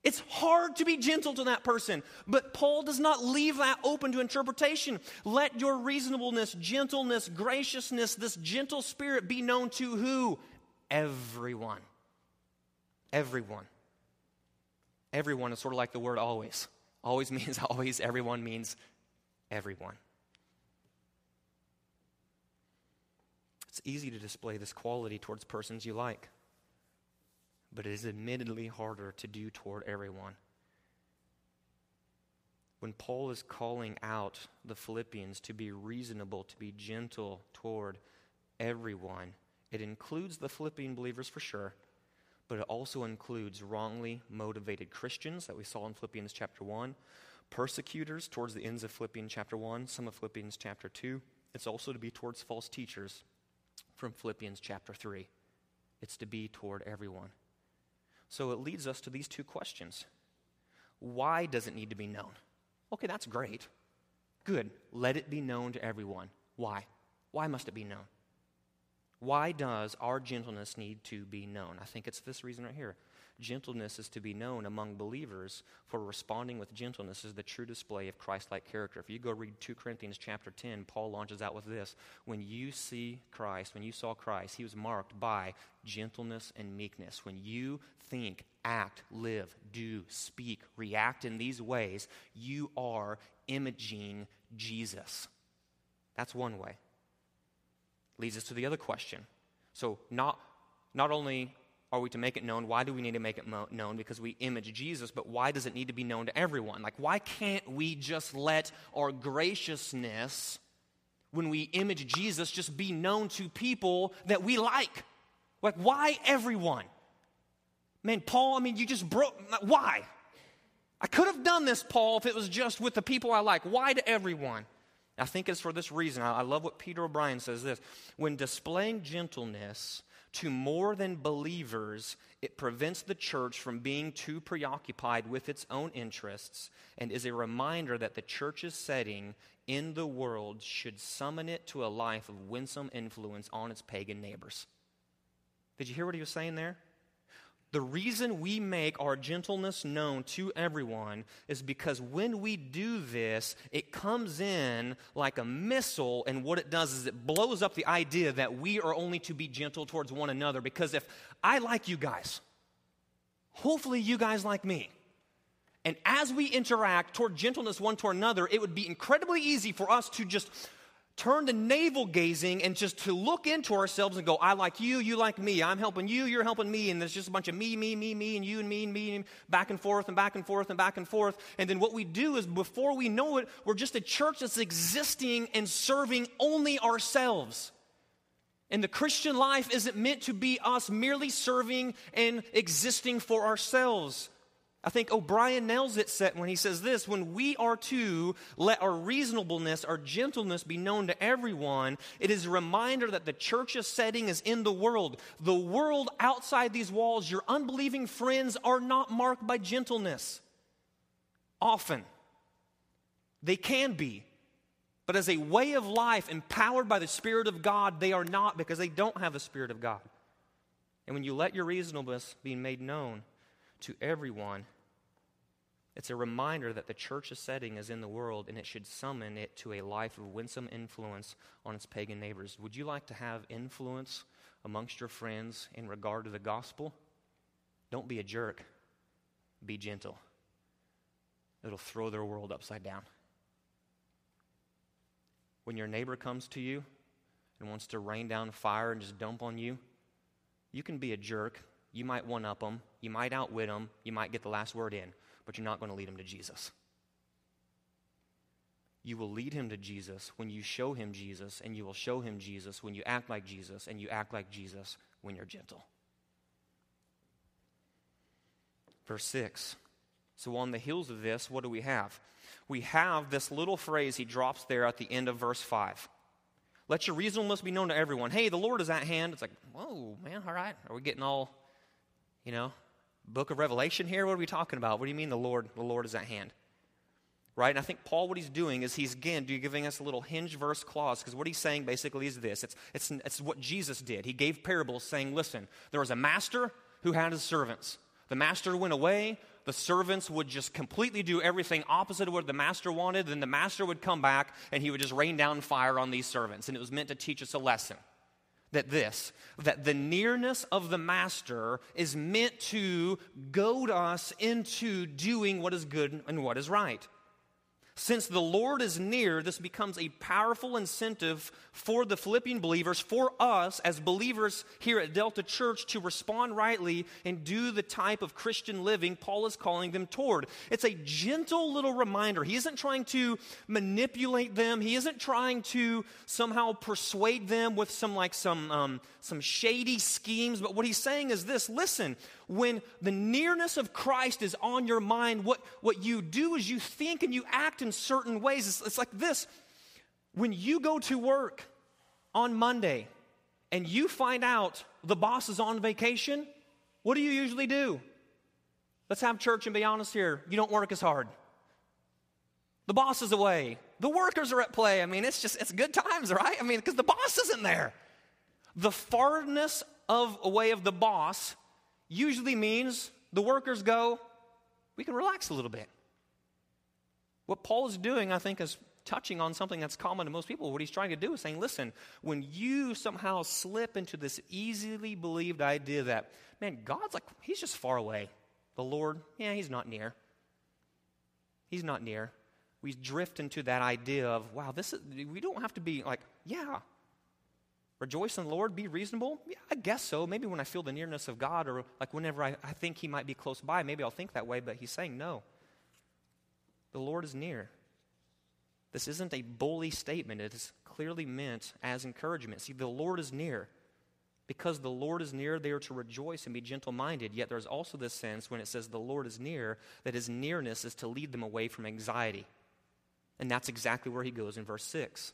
It's hard to be gentle to that person, but Paul does not leave that open to interpretation. Let your reasonableness, gentleness, graciousness, this gentle spirit be known to who? Everyone. Everyone. Everyone is sort of like the word always. Always means always, everyone means everyone. It's easy to display this quality towards persons you like, but it is admittedly harder to do toward everyone. when Paul is calling out the Philippians to be reasonable, to be gentle toward everyone, it includes the Philippian believers for sure, but it also includes wrongly motivated Christians that we saw in Philippians chapter 1, persecutors towards the ends of Philippians chapter 1, some of Philippians chapter 2. It's also to be towards false teachers from Philippians chapter 3. It's to be toward everyone. So it leads us to these two questions Why does it need to be known? Okay, that's great. Good. Let it be known to everyone. Why? Why must it be known? Why does our gentleness need to be known? I think it's this reason right here. Gentleness is to be known among believers, for responding with gentleness is the true display of Christ like character. If you go read 2 Corinthians chapter 10, Paul launches out with this When you see Christ, when you saw Christ, he was marked by gentleness and meekness. When you think, act, live, do, speak, react in these ways, you are imaging Jesus. That's one way. Leads us to the other question. So, not, not only are we to make it known? Why do we need to make it mo- known? Because we image Jesus, but why does it need to be known to everyone? Like, why can't we just let our graciousness, when we image Jesus, just be known to people that we like? Like, why everyone? Man, Paul, I mean, you just broke. Why? I could have done this, Paul, if it was just with the people I like. Why to everyone? I think it's for this reason. I love what Peter O'Brien says this. When displaying gentleness, to more than believers, it prevents the church from being too preoccupied with its own interests and is a reminder that the church's setting in the world should summon it to a life of winsome influence on its pagan neighbors. Did you hear what he was saying there? The reason we make our gentleness known to everyone is because when we do this, it comes in like a missile, and what it does is it blows up the idea that we are only to be gentle towards one another. Because if I like you guys, hopefully you guys like me. And as we interact toward gentleness one toward another, it would be incredibly easy for us to just turn to navel gazing and just to look into ourselves and go, I like you, you like me, I'm helping you, you're helping me, and there's just a bunch of me, me, me, me, and you and me and me, and back and forth and back and forth and back and forth. And then what we do is before we know it, we're just a church that's existing and serving only ourselves. And the Christian life isn't meant to be us merely serving and existing for ourselves. I think O'Brien nails it set when he says this when we are to let our reasonableness, our gentleness be known to everyone, it is a reminder that the church's setting is in the world. The world outside these walls, your unbelieving friends are not marked by gentleness. Often. They can be. But as a way of life empowered by the Spirit of God, they are not because they don't have the Spirit of God. And when you let your reasonableness be made known to everyone, it's a reminder that the church's setting is in the world and it should summon it to a life of winsome influence on its pagan neighbors. Would you like to have influence amongst your friends in regard to the gospel? Don't be a jerk, be gentle. It'll throw their world upside down. When your neighbor comes to you and wants to rain down fire and just dump on you, you can be a jerk. You might one up them, you might outwit them, you might get the last word in but you're not going to lead him to Jesus. You will lead him to Jesus when you show him Jesus, and you will show him Jesus when you act like Jesus, and you act like Jesus when you're gentle. Verse 6. So, on the heels of this, what do we have? We have this little phrase he drops there at the end of verse 5. Let your reasonableness be known to everyone. Hey, the Lord is at hand. It's like, whoa, man, all right. Are we getting all, you know, book of Revelation here? What are we talking about? What do you mean the Lord, the Lord is at hand? Right? And I think Paul, what he's doing is he's again giving us a little hinge verse clause because what he's saying basically is this it's, it's, it's what Jesus did. He gave parables saying, listen, there was a master who had his servants. The master went away. The servants would just completely do everything opposite of what the master wanted. Then the master would come back and he would just rain down fire on these servants. And it was meant to teach us a lesson that this that the nearness of the master is meant to goad us into doing what is good and what is right Since the Lord is near, this becomes a powerful incentive for the Philippian believers, for us as believers here at Delta Church to respond rightly and do the type of Christian living Paul is calling them toward. It's a gentle little reminder. He isn't trying to manipulate them, he isn't trying to somehow persuade them with some like some, um, some shady schemes. But what he's saying is this listen, when the nearness of Christ is on your mind, what, what you do is you think and you act in certain ways. It's, it's like this when you go to work on Monday and you find out the boss is on vacation, what do you usually do? Let's have church and be honest here. You don't work as hard. The boss is away. The workers are at play. I mean, it's just, it's good times, right? I mean, because the boss isn't there. The farness of away of the boss usually means the workers go, we can relax a little bit. What Paul is doing, I think, is touching on something that's common to most people. What he's trying to do is saying, listen, when you somehow slip into this easily believed idea that, man, God's like, he's just far away. The Lord, yeah, he's not near. He's not near. We drift into that idea of, wow, this is, we don't have to be like, yeah, Rejoice in the Lord, be reasonable? Yeah, I guess so. Maybe when I feel the nearness of God, or like whenever I, I think He might be close by, maybe I'll think that way, but He's saying no. The Lord is near. This isn't a bully statement, it is clearly meant as encouragement. See, the Lord is near. Because the Lord is near, they are to rejoice and be gentle minded. Yet there's also this sense when it says the Lord is near, that His nearness is to lead them away from anxiety. And that's exactly where He goes in verse 6.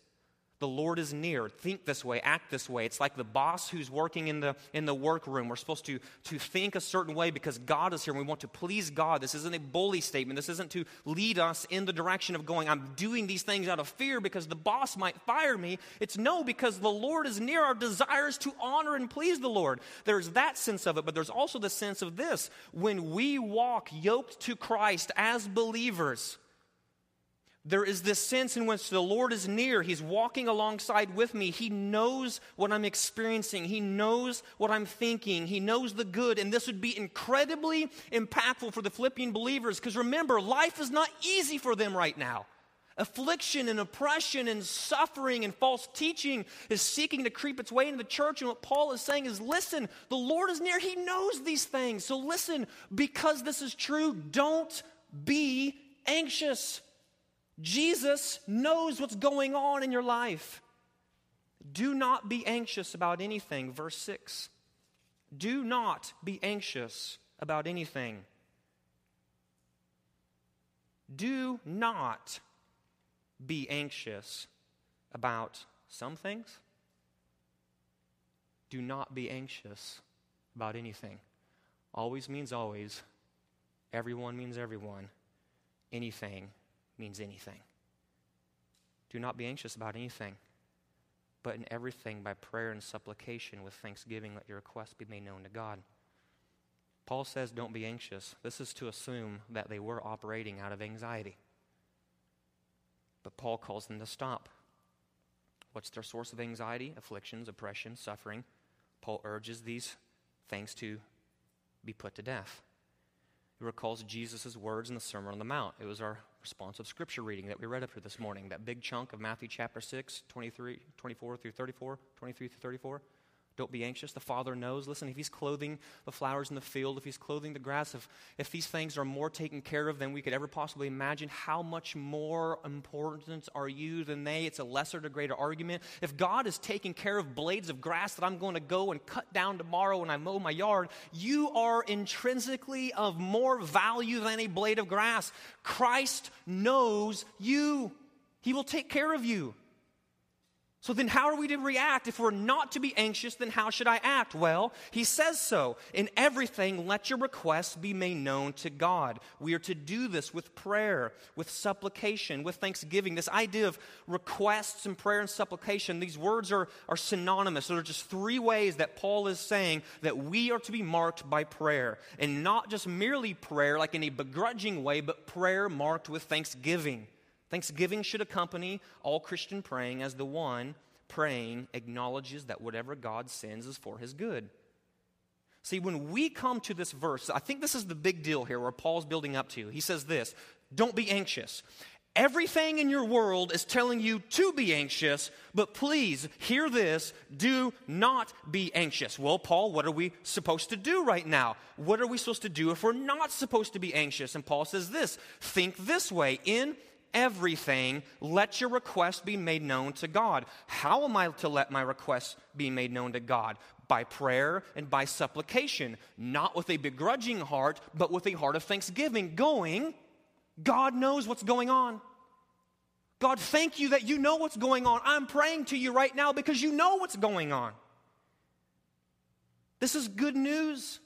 The Lord is near. Think this way, act this way. It's like the boss who's working in the, in the workroom. We're supposed to, to think a certain way because God is here and we want to please God. This isn't a bully statement. This isn't to lead us in the direction of going, I'm doing these things out of fear because the boss might fire me. It's no, because the Lord is near. Our desires to honor and please the Lord. There's that sense of it, but there's also the sense of this. When we walk yoked to Christ as believers, there is this sense in which the Lord is near. He's walking alongside with me. He knows what I'm experiencing. He knows what I'm thinking. He knows the good. And this would be incredibly impactful for the Philippian believers because remember, life is not easy for them right now. Affliction and oppression and suffering and false teaching is seeking to creep its way into the church. And what Paul is saying is listen, the Lord is near. He knows these things. So listen, because this is true, don't be anxious. Jesus knows what's going on in your life. Do not be anxious about anything. Verse 6. Do not be anxious about anything. Do not be anxious about some things. Do not be anxious about anything. Always means always. Everyone means everyone. Anything means anything. Do not be anxious about anything, but in everything by prayer and supplication with thanksgiving let your requests be made known to God. Paul says, Don't be anxious. This is to assume that they were operating out of anxiety. But Paul calls them to stop. What's their source of anxiety? Afflictions, oppression, suffering. Paul urges these things to be put to death. He recalls Jesus' words in the Sermon on the Mount. It was our responsive scripture reading that we read up here this morning, that big chunk of Matthew chapter 6, 23, 24 through 34, 23 through 34. Don't be anxious. The Father knows. Listen, if He's clothing the flowers in the field, if He's clothing the grass, if, if these things are more taken care of than we could ever possibly imagine, how much more important are you than they? It's a lesser to greater argument. If God is taking care of blades of grass that I'm going to go and cut down tomorrow when I mow my yard, you are intrinsically of more value than a blade of grass. Christ knows you, He will take care of you. So then, how are we to react? If we're not to be anxious, then how should I act? Well, he says so. In everything, let your requests be made known to God. We are to do this with prayer, with supplication, with thanksgiving. This idea of requests and prayer and supplication, these words are, are synonymous. There are just three ways that Paul is saying that we are to be marked by prayer. And not just merely prayer, like in a begrudging way, but prayer marked with thanksgiving. Thanksgiving should accompany all Christian praying as the one praying acknowledges that whatever God sends is for his good. See, when we come to this verse, I think this is the big deal here where Paul's building up to. He says this Don't be anxious. Everything in your world is telling you to be anxious, but please hear this do not be anxious. Well, Paul, what are we supposed to do right now? What are we supposed to do if we're not supposed to be anxious? And Paul says this think this way in everything, let your request be made known to God. How am I to let my requests be made known to God? By prayer and by supplication, not with a begrudging heart, but with a heart of thanksgiving, going, God knows what's going on. God, thank you that you know what's going on. I'm praying to you right now because you know what's going on. This is good news.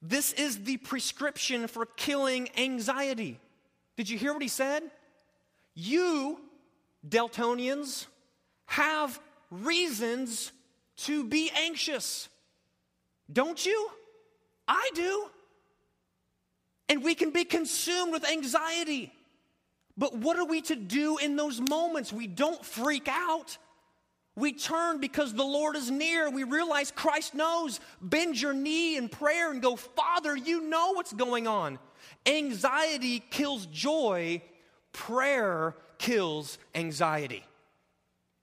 This is the prescription for killing anxiety. Did you hear what he said? You, Deltonians, have reasons to be anxious. Don't you? I do. And we can be consumed with anxiety. But what are we to do in those moments? We don't freak out. We turn because the Lord is near. We realize Christ knows. Bend your knee in prayer and go, Father, you know what's going on. Anxiety kills joy, prayer kills anxiety.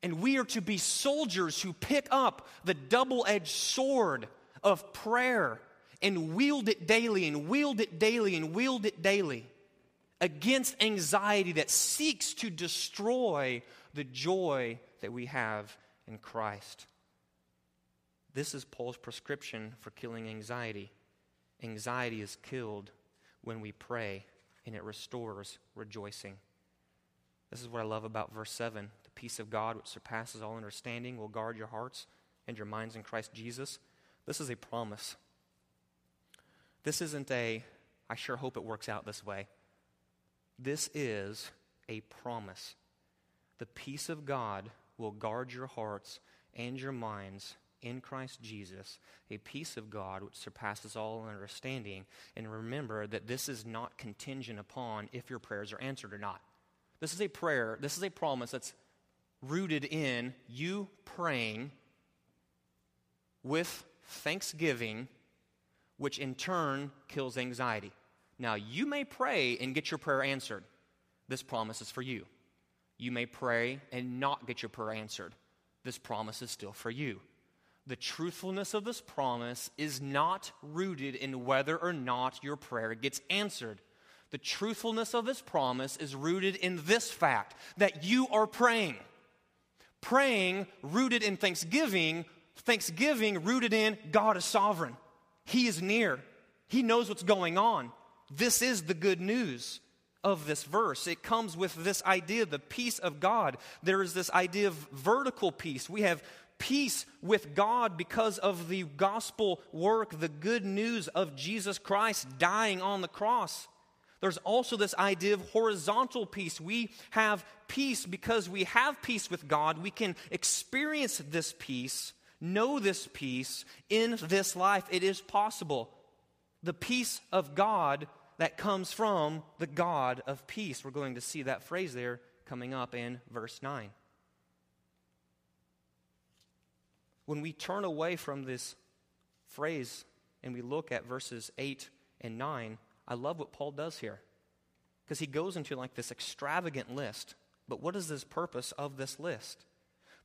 And we are to be soldiers who pick up the double edged sword of prayer and wield it daily and wield it daily and wield it daily against anxiety that seeks to destroy the joy that we have in Christ. This is Paul's prescription for killing anxiety. Anxiety is killed when we pray, and it restores rejoicing. This is what I love about verse 7. The peace of God, which surpasses all understanding, will guard your hearts and your minds in Christ Jesus. This is a promise. This isn't a, I sure hope it works out this way. This is a promise. The peace of God will guard your hearts and your minds in Christ Jesus, a peace of God which surpasses all understanding. And remember that this is not contingent upon if your prayers are answered or not. This is a prayer, this is a promise that's rooted in you praying with thanksgiving which in turn kills anxiety. Now, you may pray and get your prayer answered. This promise is for you. You may pray and not get your prayer answered. This promise is still for you. The truthfulness of this promise is not rooted in whether or not your prayer gets answered. The truthfulness of this promise is rooted in this fact that you are praying. Praying rooted in thanksgiving, thanksgiving rooted in God is sovereign. He is near, He knows what's going on. This is the good news of this verse. It comes with this idea, the peace of God. There is this idea of vertical peace. We have peace with God because of the gospel work, the good news of Jesus Christ dying on the cross. There's also this idea of horizontal peace. We have peace because we have peace with God. We can experience this peace know this peace in this life. It is possible. The peace of God that comes from the God of peace. We're going to see that phrase there coming up in verse 9. When we turn away from this phrase and we look at verses 8 and 9, I love what Paul does here. Because he goes into like this extravagant list. But what is this purpose of this list?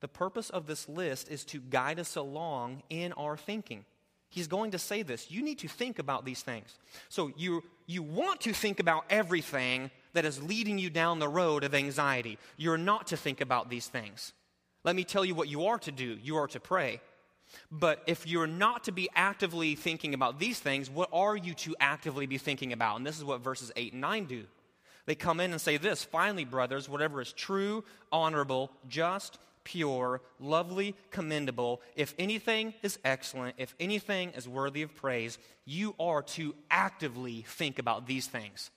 The purpose of this list is to guide us along in our thinking. He's going to say this. You need to think about these things. So you, you want to think about everything that is leading you down the road of anxiety. You're not to think about these things. Let me tell you what you are to do. You are to pray. But if you're not to be actively thinking about these things, what are you to actively be thinking about? And this is what verses 8 and 9 do. They come in and say this Finally, brothers, whatever is true, honorable, just, pure, lovely, commendable, if anything is excellent, if anything is worthy of praise, you are to actively think about these things.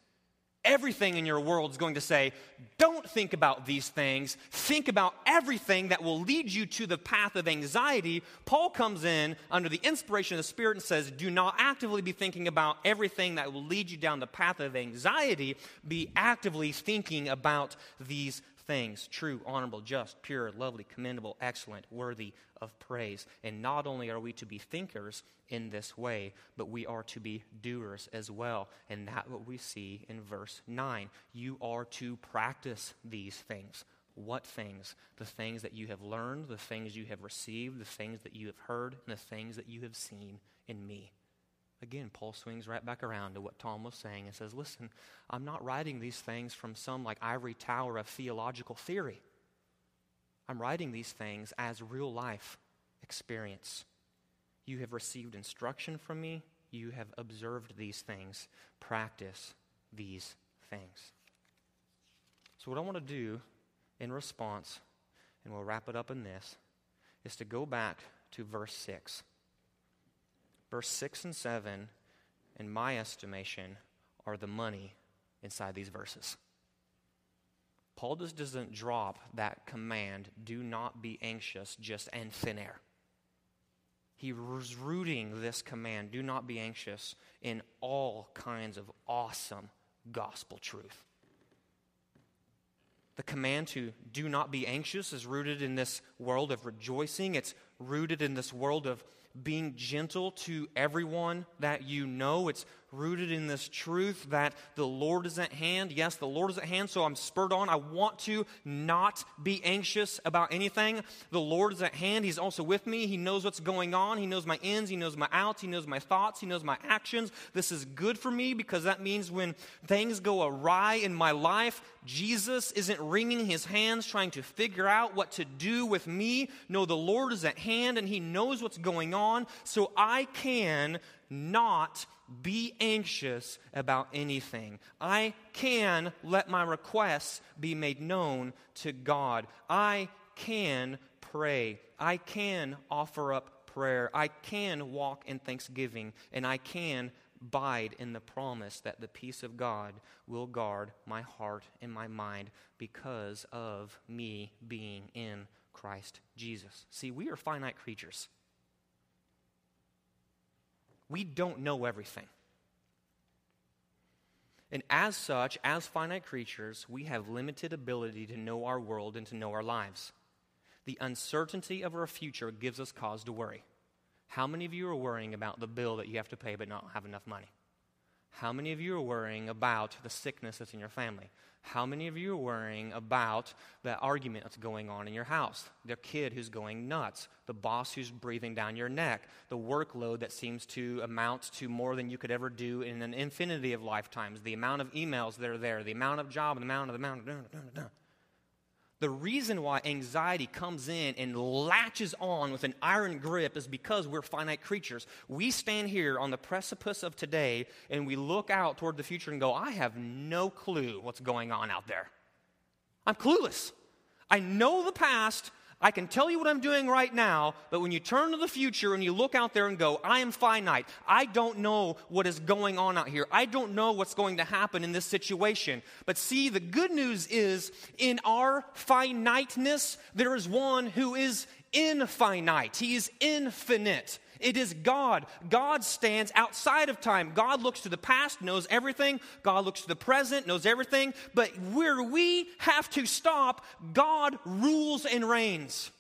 Everything in your world is going to say, don't think about these things. Think about everything that will lead you to the path of anxiety. Paul comes in under the inspiration of the Spirit and says, do not actively be thinking about everything that will lead you down the path of anxiety. Be actively thinking about these things true, honorable, just, pure, lovely, commendable, excellent, worthy of praise. And not only are we to be thinkers in this way, but we are to be doers as well. And that's what we see in verse 9. You are to practice these things. What things? The things that you have learned, the things you have received, the things that you have heard, and the things that you have seen in me. Again, Paul swings right back around to what Tom was saying and says, Listen, I'm not writing these things from some like ivory tower of theological theory. I'm writing these things as real life experience. You have received instruction from me, you have observed these things. Practice these things. So, what I want to do in response, and we'll wrap it up in this, is to go back to verse 6 verse 6 and 7, in my estimation, are the money inside these verses. Paul just doesn't drop that command, do not be anxious, just in thin air. He was rooting this command, do not be anxious, in all kinds of awesome gospel truth. The command to do not be anxious is rooted in this world of rejoicing. It's rooted in this world of being gentle to everyone that you know. It's rooted in this truth that the Lord is at hand. Yes, the Lord is at hand, so I'm spurred on. I want to not be anxious about anything. The Lord is at hand. He's also with me. He knows what's going on. He knows my ins, He knows my outs, He knows my thoughts, He knows my actions. This is good for me because that means when things go awry in my life, Jesus isn't wringing his hands trying to figure out what to do with me. No, the Lord is at hand and He knows what's going on, so I can not be anxious about anything. I can let my requests be made known to God. I can pray. I can offer up prayer. I can walk in thanksgiving. And I can bide in the promise that the peace of God will guard my heart and my mind because of me being in Christ Jesus. See, we are finite creatures we don't know everything. And as such, as finite creatures, we have limited ability to know our world and to know our lives. The uncertainty of our future gives us cause to worry. How many of you are worrying about the bill that you have to pay but not have enough money? How many of you are worrying about the sickness that's in your family? How many of you are worrying about the argument that's going on in your house? The kid who's going nuts, the boss who's breathing down your neck, the workload that seems to amount to more than you could ever do in an infinity of lifetimes, the amount of emails that are there, the amount of job, the amount of the amount of. The reason why anxiety comes in and latches on with an iron grip is because we're finite creatures. We stand here on the precipice of today and we look out toward the future and go, I have no clue what's going on out there. I'm clueless. I know the past, I can tell you what I'm doing right now, but when you turn to the future and you look out there and go, I am finite. I don't know what is going on out here. I don't know what's going to happen in this situation. But see, the good news is in our finiteness, there is one who is infinite. He is infinite. It is God. God stands outside of time. God looks to the past, knows everything. God looks to the present, knows everything. But where we have to stop, God rules and reigns.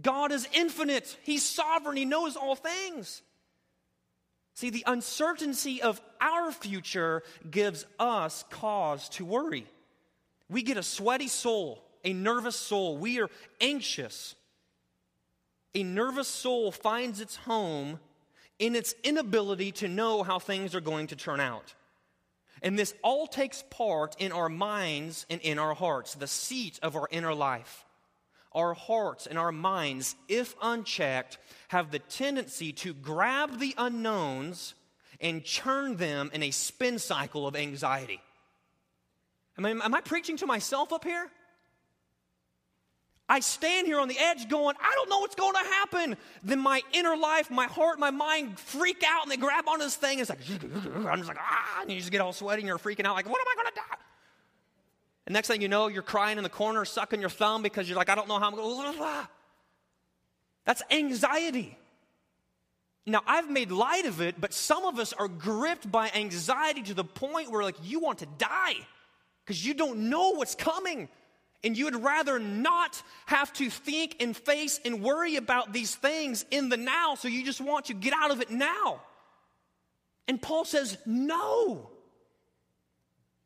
God is infinite. He's sovereign. He knows all things. See, the uncertainty of our future gives us cause to worry. We get a sweaty soul, a nervous soul. We are anxious. A nervous soul finds its home in its inability to know how things are going to turn out. And this all takes part in our minds and in our hearts, the seat of our inner life. Our hearts and our minds, if unchecked, have the tendency to grab the unknowns and churn them in a spin cycle of anxiety. Am I, am I preaching to myself up here? I stand here on the edge going, I don't know what's going to happen. Then my inner life, my heart, my mind freak out and they grab onto this thing. And it's like, I'm just like, ah, and you just get all sweaty and you're freaking out, like, what am I going to do? And next thing you know, you're crying in the corner, sucking your thumb because you're like, I don't know how I'm going to. That's anxiety. Now, I've made light of it, but some of us are gripped by anxiety to the point where, like, you want to die because you don't know what's coming. And you would rather not have to think and face and worry about these things in the now, so you just want to get out of it now. And Paul says, no.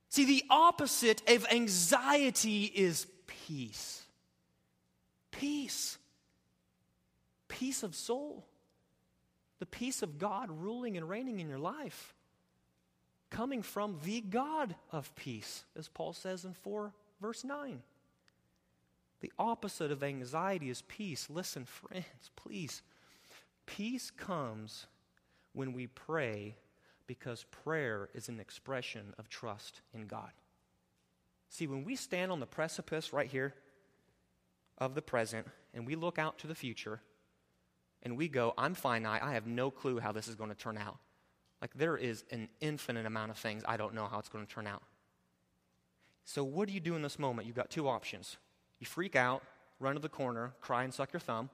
See, the opposite of anxiety is peace. Peace. Peace of soul. The peace of God ruling and reigning in your life. Coming from the God of peace, as Paul says in 4 verse 9. The opposite of anxiety is peace. Listen, friends, please. Peace comes when we pray because prayer is an expression of trust in God. See, when we stand on the precipice right here of the present and we look out to the future and we go, I'm finite, I have no clue how this is going to turn out. Like, there is an infinite amount of things I don't know how it's going to turn out. So, what do you do in this moment? You've got two options. You freak out, run to the corner, cry and suck your thumb,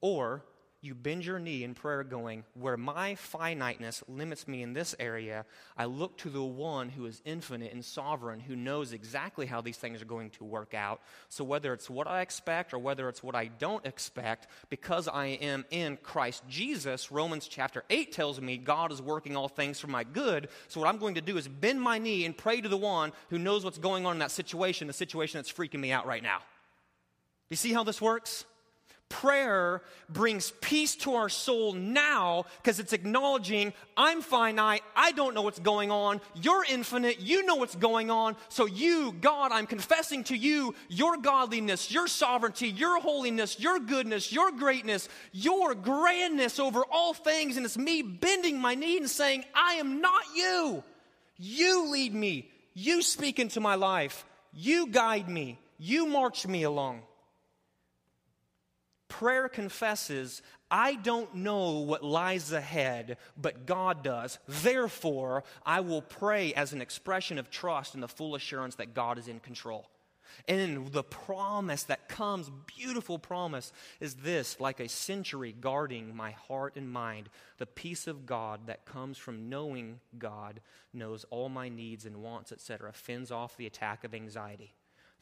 or you bend your knee in prayer, going, Where my finiteness limits me in this area, I look to the one who is infinite and sovereign, who knows exactly how these things are going to work out. So, whether it's what I expect or whether it's what I don't expect, because I am in Christ Jesus, Romans chapter 8 tells me God is working all things for my good. So, what I'm going to do is bend my knee and pray to the one who knows what's going on in that situation, the situation that's freaking me out right now. You see how this works? Prayer brings peace to our soul now because it's acknowledging I'm finite, I don't know what's going on, you're infinite, you know what's going on. So, you, God, I'm confessing to you your godliness, your sovereignty, your holiness, your goodness, your greatness, your grandness over all things. And it's me bending my knee and saying, I am not you. You lead me, you speak into my life, you guide me, you march me along. Prayer confesses, I don't know what lies ahead, but God does. Therefore, I will pray as an expression of trust and the full assurance that God is in control. And the promise that comes, beautiful promise, is this like a century guarding my heart and mind. The peace of God that comes from knowing God knows all my needs and wants, etc., fends off the attack of anxiety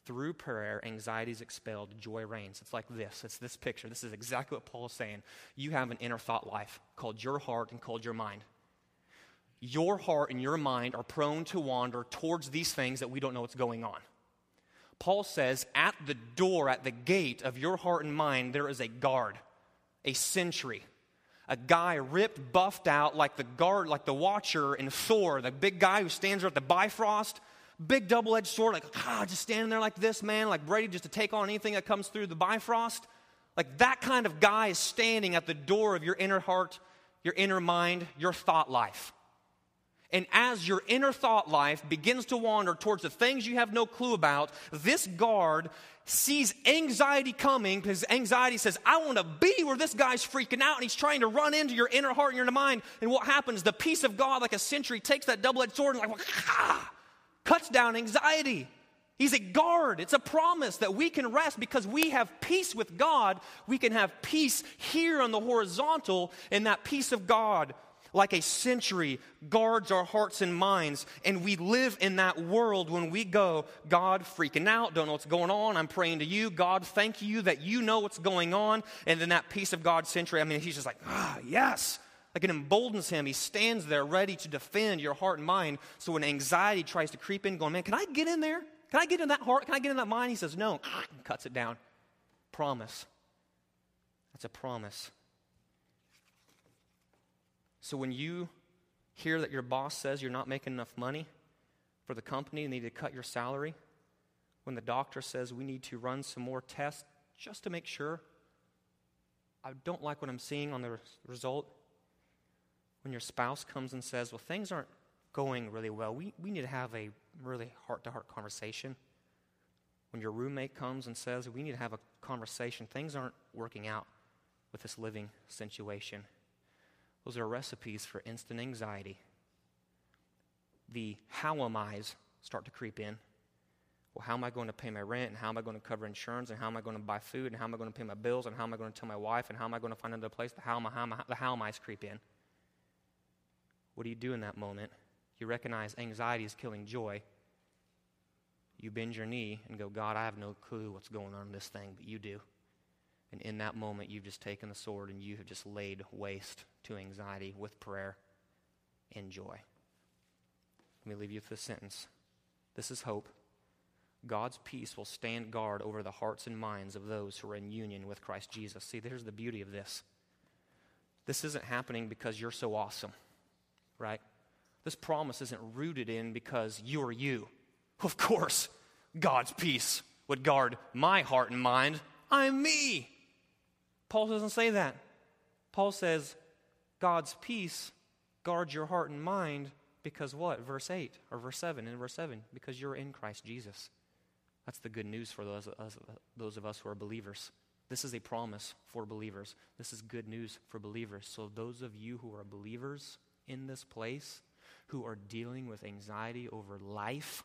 through prayer, anxiety is expelled, joy reigns. It's like this. It's this picture. This is exactly what Paul is saying. You have an inner thought life called your heart and called your mind. Your heart and your mind are prone to wander towards these things that we don't know what's going on. Paul says, at the door, at the gate of your heart and mind, there is a guard, a sentry, a guy ripped, buffed out like the guard, like the watcher in Thor, the big guy who stands there at the Bifrost big double edged sword, like, ah, just standing there like this, man, like ready just to take on anything that comes through the Bifrost. Like that kind of guy is standing at the door of your inner heart, your inner mind, your thought life. And as your inner thought life begins to wander towards the things you have no clue about, this guard sees anxiety coming because anxiety says, I want to be where this guy's freaking out and he's trying to run into your inner heart and your mind. And what happens? The peace of God, like a sentry, takes that double edged sword and, like, ah, cuts down anxiety. He's a guard. It's a promise that we can rest because we have peace with God. We can have peace here on the horizontal, and that peace of God, like a sentry, guards our hearts and minds. And we live in that world when we go, God, freaking out, don't know what's going on. I'm praying to you. God, thank you that you know what's going on. And then that peace of God sentry, I mean, he's just like, ah, yes. Like it emboldens him. He stands there ready to defend your heart and mind. So when anxiety tries to creep in, going, man, can I get in there? Can I get in that heart? Can I get in that mind? He says, no, ah, cuts it down. Promise. That's a promise. So when you hear that your boss says you're not making enough money for the company and need to cut your salary, when the doctor says we need to run some more tests just to make sure, I don't like what I'm seeing on the result when your spouse comes and says, Well, things aren't going really well, we, we need to have a really heart to heart conversation. When your roommate comes and says, We need to have a conversation, things aren't working out with this living situation. Those are recipes for instant anxiety. The how am I's start to creep in. Well, how am I going to pay my rent? And how am I going to cover insurance? And how am I going to buy food? And how am I going to pay my bills? And how am I going to tell my wife? And how am I going to find another place? The how am I, how am I, the how am I's creep in. What do you do in that moment? You recognize anxiety is killing joy. you bend your knee and go, God, I have no clue what's going on in this thing, but you do. And in that moment, you've just taken the sword and you have just laid waste to anxiety with prayer and joy. Let me leave you with this sentence. This is hope. God's peace will stand guard over the hearts and minds of those who are in union with Christ Jesus. See, there's the beauty of this. This isn't happening because you're so awesome, right? This promise isn't rooted in because you're you. Of course, God's peace would guard my heart and mind. I'm me. Paul doesn't say that. Paul says, God's peace guards your heart and mind because what? Verse 8 or verse 7 in verse 7 because you're in Christ Jesus. That's the good news for those, us, those of us who are believers. This is a promise for believers. This is good news for believers. So, those of you who are believers in this place, who are dealing with anxiety over life,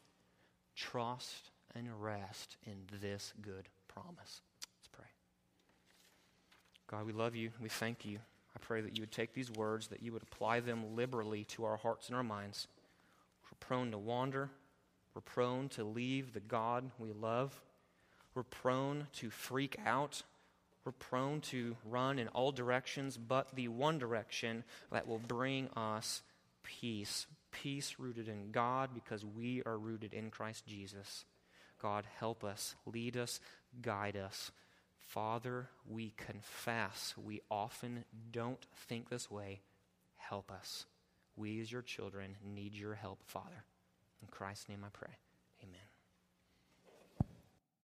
trust and rest in this good promise. Let's pray. God, we love you. We thank you. I pray that you would take these words, that you would apply them liberally to our hearts and our minds. We're prone to wander. We're prone to leave the God we love. We're prone to freak out. We're prone to run in all directions but the one direction that will bring us peace. Peace rooted in God because we are rooted in Christ Jesus. God, help us, lead us, guide us. Father, we confess we often don't think this way. Help us. We, as your children, need your help, Father. In Christ's name I pray.